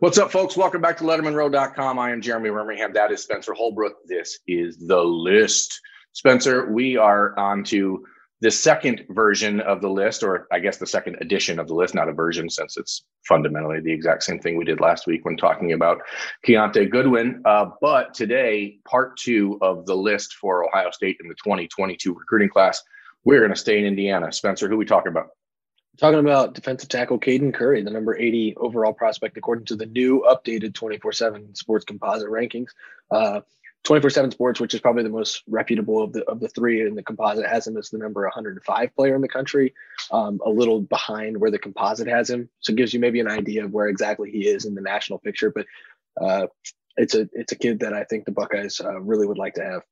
What's up, folks? Welcome back to LettermanRow.com. I am Jeremy Birmingham. That is Spencer Holbrook. This is the list. Spencer, we are on to the second version of the list, or I guess the second edition of the list, not a version, since it's fundamentally the exact same thing we did last week when talking about Kiyaunta Goodwin. Uh, but today, part two of the list for Ohio State in the 2022 recruiting class. We're going to stay in Indiana. Spencer, who we talking about? Talking about defensive tackle Caden Curry, the number 80 overall prospect, according to the new updated 24 7 sports composite rankings. Uh, 24 7 sports, which is probably the most reputable of the of the three in the composite, has him as the number 105 player in the country, um, a little behind where the composite has him. So it gives you maybe an idea of where exactly he is in the national picture. But uh, it's a it's a kid that I think the Buckeyes uh, really would like to have.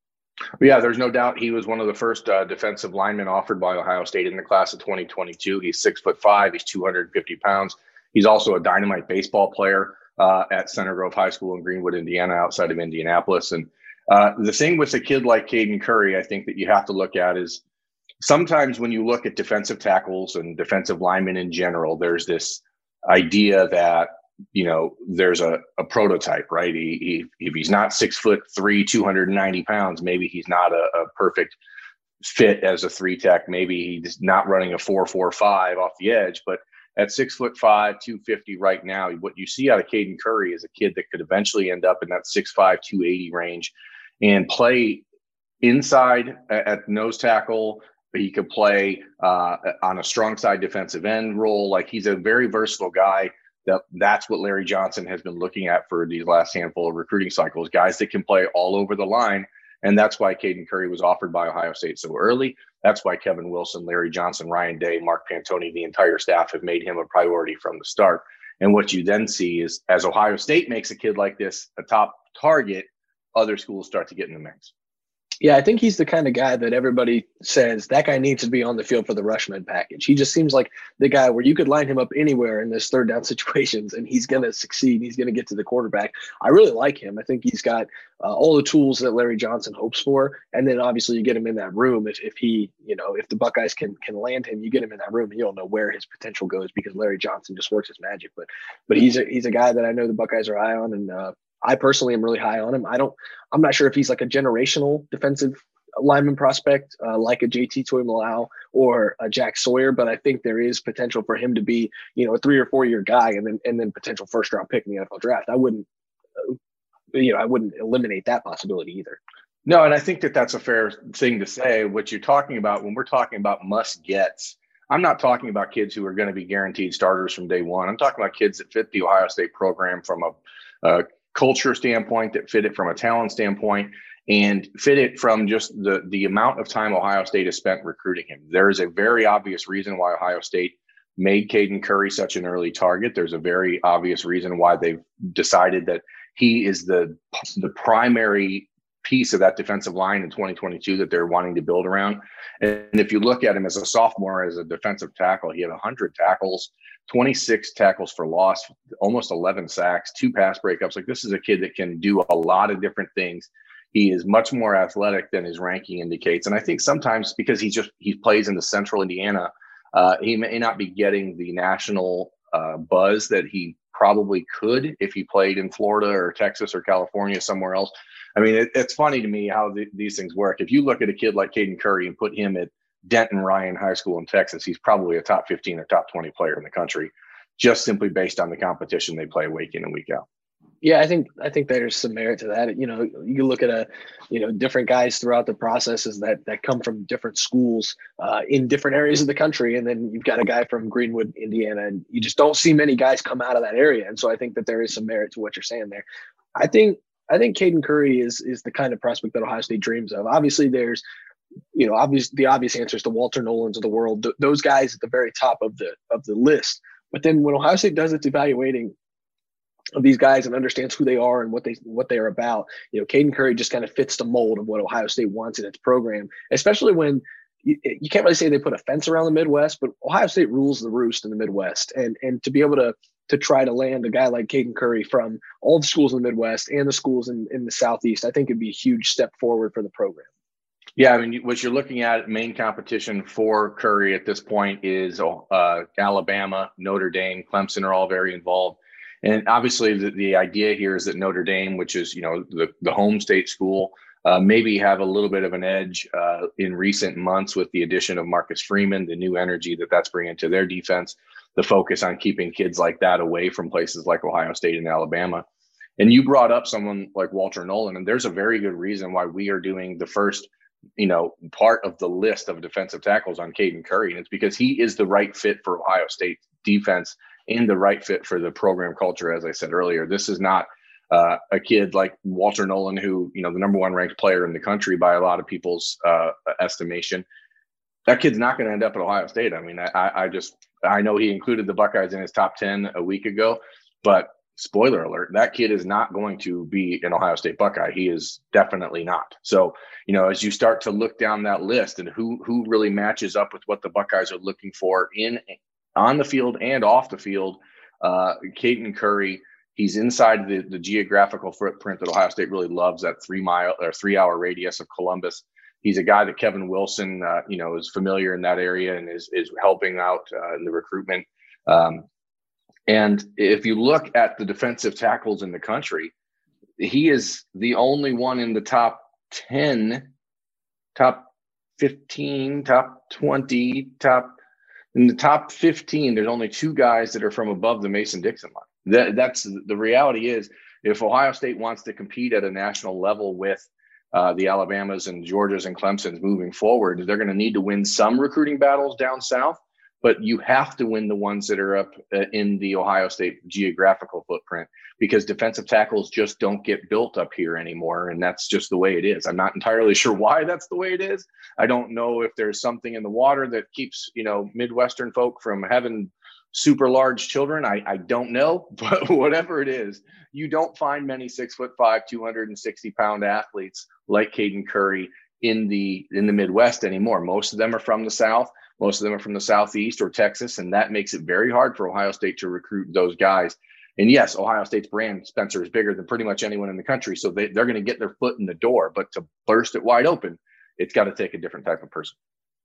Yeah, there's no doubt he was one of the first uh, defensive linemen offered by Ohio State in the class of 2022. He's six foot five. He's 250 pounds. He's also a dynamite baseball player uh, at Center Grove High School in Greenwood, Indiana, outside of Indianapolis. And uh, the thing with a kid like Caden Curry, I think that you have to look at is sometimes when you look at defensive tackles and defensive linemen in general, there's this idea that you know, there's a, a prototype, right? He, he, if he's not six foot three, 290 pounds, maybe he's not a, a perfect fit as a three tech. Maybe he's not running a four, four, five off the edge, but at six foot five, 250 right now, what you see out of Caden Curry is a kid that could eventually end up in that six five, 280 range and play inside at nose tackle. He could play uh, on a strong side defensive end role. Like he's a very versatile guy that that's what Larry Johnson has been looking at for these last handful of recruiting cycles, guys that can play all over the line. And that's why Caden Curry was offered by Ohio State so early. That's why Kevin Wilson, Larry Johnson, Ryan Day, Mark Pantoni, the entire staff have made him a priority from the start. And what you then see is as Ohio State makes a kid like this a top target, other schools start to get in the mix. Yeah, I think he's the kind of guy that everybody says that guy needs to be on the field for the rushman package. He just seems like the guy where you could line him up anywhere in this third down situations and he's going to succeed. He's going to get to the quarterback. I really like him. I think he's got uh, all the tools that Larry Johnson hopes for. And then obviously you get him in that room. If, if he, you know, if the Buckeyes can can land him, you get him in that room and you don't know where his potential goes because Larry Johnson just works his magic. But but he's a he's a guy that I know the Buckeyes are high on and uh, I personally am really high on him. I don't, I'm not sure if he's like a generational defensive lineman prospect uh, like a JT Tuimoloau or a Jack Sawyer, but I think there is potential for him to be, you know, a three or four year guy and then and then potential first round pick in the NFL draft. I wouldn't, uh, you know, I wouldn't eliminate that possibility either. No, and I think that that's a fair thing to say. What you're talking about when we're talking about must gets, I'm not talking about kids who are going to be guaranteed starters from day one. I'm talking about kids that fit the Ohio State program from a, a culture standpoint, that fit it from a talent standpoint, and fit it from just the the amount of time Ohio State has spent recruiting him. There is a very obvious reason why Ohio State made Caden Curry such an early target. There's a very obvious reason why they've decided that he is the the primary piece of that defensive line in 2022 that they're wanting to build around. And if you look at him as a sophomore, as a defensive tackle, he had 100 tackles, 26 tackles for loss, almost 11 sacks, two pass breakups. Like this is a kid that can do a lot of different things. He is much more athletic than his ranking indicates, and I think sometimes because he just he plays in the Central Indiana, uh, he may not be getting the national uh, buzz that he probably could if he played in Florida or Texas or California somewhere else. I mean, it, it's funny to me how the, these things work. If you look at a kid like Caden Curry and put him at Denton Ryan High School in Texas, he's probably a top 15 or top 20 player in the country, just simply based on the competition they play week in and week out. Yeah, I think I think there's some merit to that. You know, you look at a, you know, different guys throughout the processes that that come from different schools uh, in different areas of the country, and then you've got a guy from Greenwood, Indiana, and you just don't see many guys come out of that area. And so I think that there is some merit to what you're saying there. I think I think Caden Curry is is the kind of prospect that Ohio State dreams of. Obviously, there's you know, obvious the obvious answer is the Walter Nolens of the world, th- those guys at the very top of the of the list. But then when Ohio State does its evaluating of these guys and understands who they are and what they what they are about, you know, Caden Curry just kind of fits the mold of what Ohio State wants in its program, especially when you, you can't really say they put a fence around the Midwest, but Ohio State rules the roost in the Midwest, and and to be able to to try to land a guy like Caden Curry from all the schools in the Midwest and the schools in, in the Southeast, I think it'd be a huge step forward for the program. Yeah, I mean, what you're looking at, main competition for Curry at this point is uh, Alabama, Notre Dame, Clemson are all very involved. And obviously, the, the idea here is that Notre Dame, which is you know the the home state school, uh, maybe have a little bit of an edge uh, in recent months with the addition of Marcus Freeman, the new energy that that's bringing to their defense, the focus on keeping kids like that away from places like Ohio State and Alabama. And you brought up someone like Walter Nolen, and there's a very good reason why we are doing the first, you know, part of the list of defensive tackles on Caden Curry, and it's because he is the right fit for Ohio State defense and the right fit for the program culture. As I said earlier, this is not uh, a kid like Walter Nolen, who you know the number one ranked player in the country by a lot of people's uh, estimation. That kid's not going to end up at Ohio State. I mean, I, I just I know he included the Buckeyes in his top ten a week ago, but spoiler alert, that kid is not going to be an Ohio State Buckeye. He is definitely not. So, you know, as you start to look down that list and who who really matches up with what the Buckeyes are looking for in on the field and off the field, uh, Caden Curry He's inside the, the geographical footprint that Ohio State really loves, that three mile or three hour radius of Columbus. He's a guy that Kevin Wilson, uh, you know, is familiar in that area and is, is helping out uh, in the recruitment. Um, and if you look at the defensive tackles in the country, he is the only one in the top 10, top 15, top 20, top in the top 15. There's only two guys that are from above the Mason Dixon line. That, that's the reality is if Ohio State wants to compete at a national level with uh, the Alabamas and Georgias and Clemson's moving forward, they're going to need to win some recruiting battles down south, but you have to win the ones that are up uh, in the Ohio State geographical footprint because defensive tackles just don't get built up here anymore. And that's just the way it is. I'm not entirely sure why that's the way it is. I don't know if there's something in the water that keeps, you know, Midwestern folk from having super large children. I, I don't know, but whatever it is, you don't find many six foot five, 260 pound athletes like Caden Curry in the in the Midwest anymore. Most of them are from the South. Most of them are from the Southeast or Texas, and that makes it very hard for Ohio State to recruit those guys. And yes, Ohio State's brand, Spencer, is bigger than pretty much anyone in the country. So they, they're going to get their foot in the door. But to burst it wide open, it's got to take a different type of person.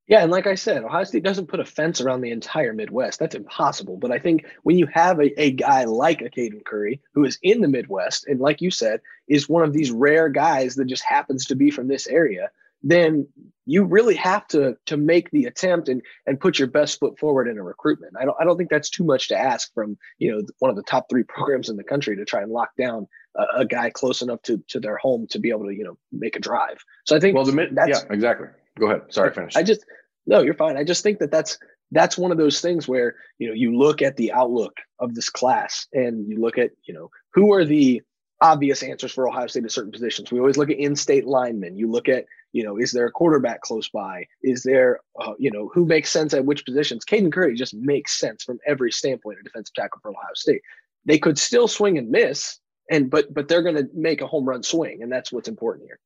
Yeah, and like I said, Ohio State doesn't put a fence around the entire Midwest. That's impossible. But I think when you have a, a guy like a Caden Curry who is in the Midwest, and like you said, is one of these rare guys that just happens to be from this area, then you really have to to make the attempt and and put your best foot forward in a recruitment. I don't I don't think that's too much to ask from you know one of the top three programs in the country to try and lock down a, a guy close enough to to their home to be able to you know make a drive. So I think well the mid yeah exactly. Go ahead. Sorry, finish. I just no, you're fine. I just think that that's that's one of those things where you know you look at the outlook of this class and you look at you know who are the obvious answers for Ohio State at certain positions. We always look at in-state linemen. You look at you know is there a quarterback close by? Is there uh, you know who makes sense at which positions? Caden Curry just makes sense from every standpoint of defensive tackle for Ohio State. They could still swing and miss, and but but they're going to make a home run swing, and that's what's important here.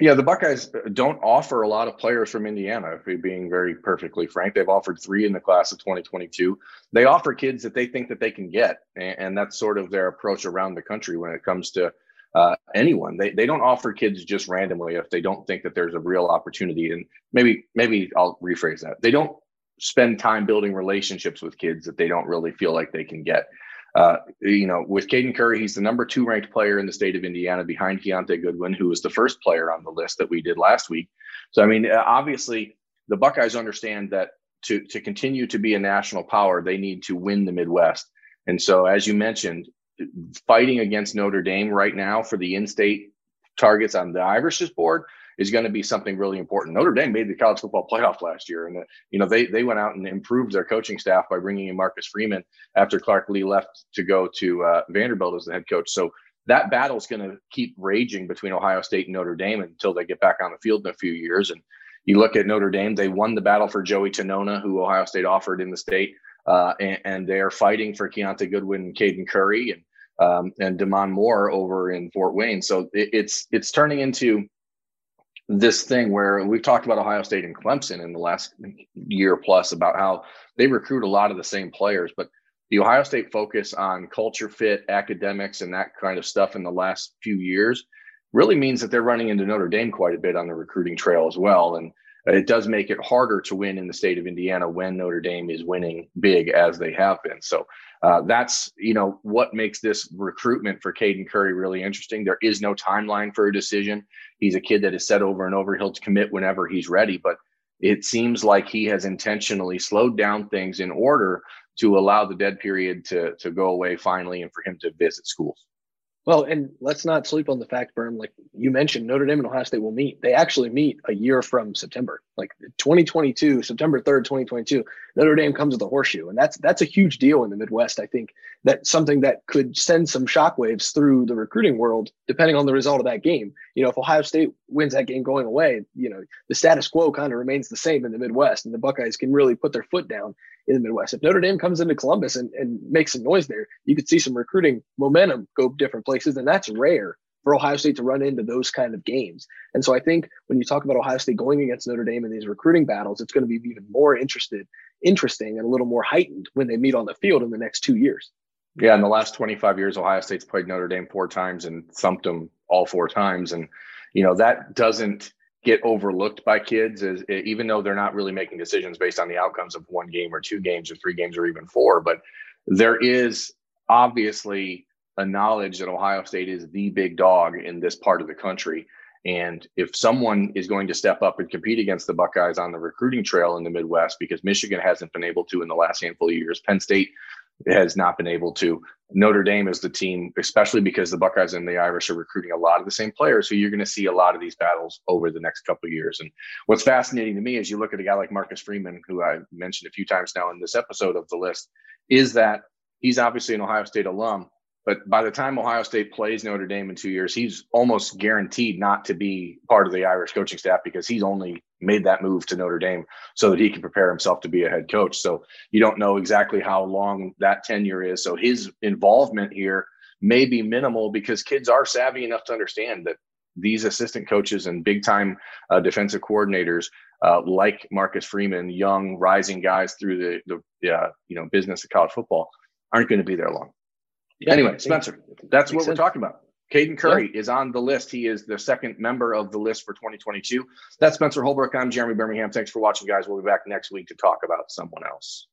Yeah, the Buckeyes don't offer a lot of players from Indiana, if being very perfectly frank. They've offered three in the class of 2022. They offer kids that they think that they can get, and, that's sort of their approach around the country when it comes to uh, anyone. They, they don't offer kids just randomly if they don't think that there's a real opportunity. And maybe maybe I'll rephrase that. They don't spend time building relationships with kids that they don't really feel like they can get. Uh, you know, with Caden Curry, he's the number two ranked player in the state of Indiana behind Kiyaunta Goodwin, who was the first player on the list that we did last week. So, I mean, uh, obviously, the Buckeyes understand that to, to continue to be a national power, they need to win the Midwest. And so, as you mentioned, fighting against Notre Dame right now for the in state targets on the Irish board is going to be something really important. Notre Dame made the college football playoff last year, and uh, you know they they went out and improved their coaching staff by bringing in Marcus Freeman after Clark Lea left to go to uh, Vanderbilt as the head coach. So that battle is going to keep raging between Ohio State and Notre Dame until they get back on the field in a few years. And you look at Notre Dame; they won the battle for Joey Tanona, who Ohio State offered in the state, uh, and, and, they are fighting for Kiyaunta Goodwin and Caden Curry and um, and Demond Moore over in Fort Wayne. So it, it's it's turning into this thing where we've talked about Ohio State and Clemson in the last year plus about how they recruit a lot of the same players, but the Ohio State focus on culture fit, academics, and that kind of stuff in the last few years really means that they're running into Notre Dame quite a bit on the recruiting trail as well. And it does make it harder to win in the state of Indiana when Notre Dame is winning big as they have been. So uh, that's you know what makes this recruitment for Caden Curry really interesting. There is no timeline for a decision. He's a kid that has said over and over he'll commit whenever he's ready, but it seems like he has intentionally slowed down things in order to allow the dead period to to go away finally and for him to visit schools. Well, and let's not sleep on the fact, Berm, like you mentioned, Notre Dame and Ohio State will meet. They actually meet a year from September, like 2022, September 3rd, 2022. Notre Dame comes with a horseshoe, and that's that's a huge deal in the Midwest. I think that's something that could send some shockwaves through the recruiting world, depending on the result of that game. You know, if Ohio State wins that game going away, you know, the status quo kind of remains the same in the Midwest, and the Buckeyes can really put their foot down in the Midwest. If Notre Dame comes into Columbus and, and makes some noise there, you could see some recruiting momentum go different places. And that's rare for Ohio State to run into those kind of games. And so I think when you talk about Ohio State going against Notre Dame in these recruiting battles, it's going to be even more interested, interesting and a little more heightened when they meet on the field in the next two years. Yeah, in the last 25 years, Ohio State's played Notre Dame four times and thumped them all four times. And, you know, that doesn't – get overlooked by kids is even though they're not really making decisions based on the outcomes of one game or two games or three games or even four but there is obviously a knowledge that ohio state is the big dog in this part of the country and if someone is going to step up and compete against the buckeyes on the recruiting trail in the midwest because michigan hasn't been able to in the last handful of years penn state has not been able to. Notre Dame is the team, especially because the Buckeyes and the Irish are recruiting a lot of the same players. So you're going to see a lot of these battles over the next couple of years. And what's fascinating to me is you look at a guy like Marcus Freeman, who I mentioned a few times now in this episode of the list, is that he's obviously an Ohio State alum, but by the time Ohio State plays Notre Dame in two years, he's almost guaranteed not to be part of the Irish coaching staff because he's only made that move to Notre Dame so that he can prepare himself to be a head coach. So you don't know exactly how long that tenure is. So his involvement here may be minimal because kids are savvy enough to understand that these assistant coaches and big time uh, defensive coordinators uh, like Marcus Freeman, young rising guys through the, the uh, you know business of college football, aren't going to be there long. Yeah, anyway, Spencer, that's what sense. we're talking about. Caden Curry yeah. is on the list. He is the second member of the list for 2022. That's Spencer Holbrook. I'm Jeremy Birmingham. Thanks for watching, guys. We'll be back next week to talk about someone else.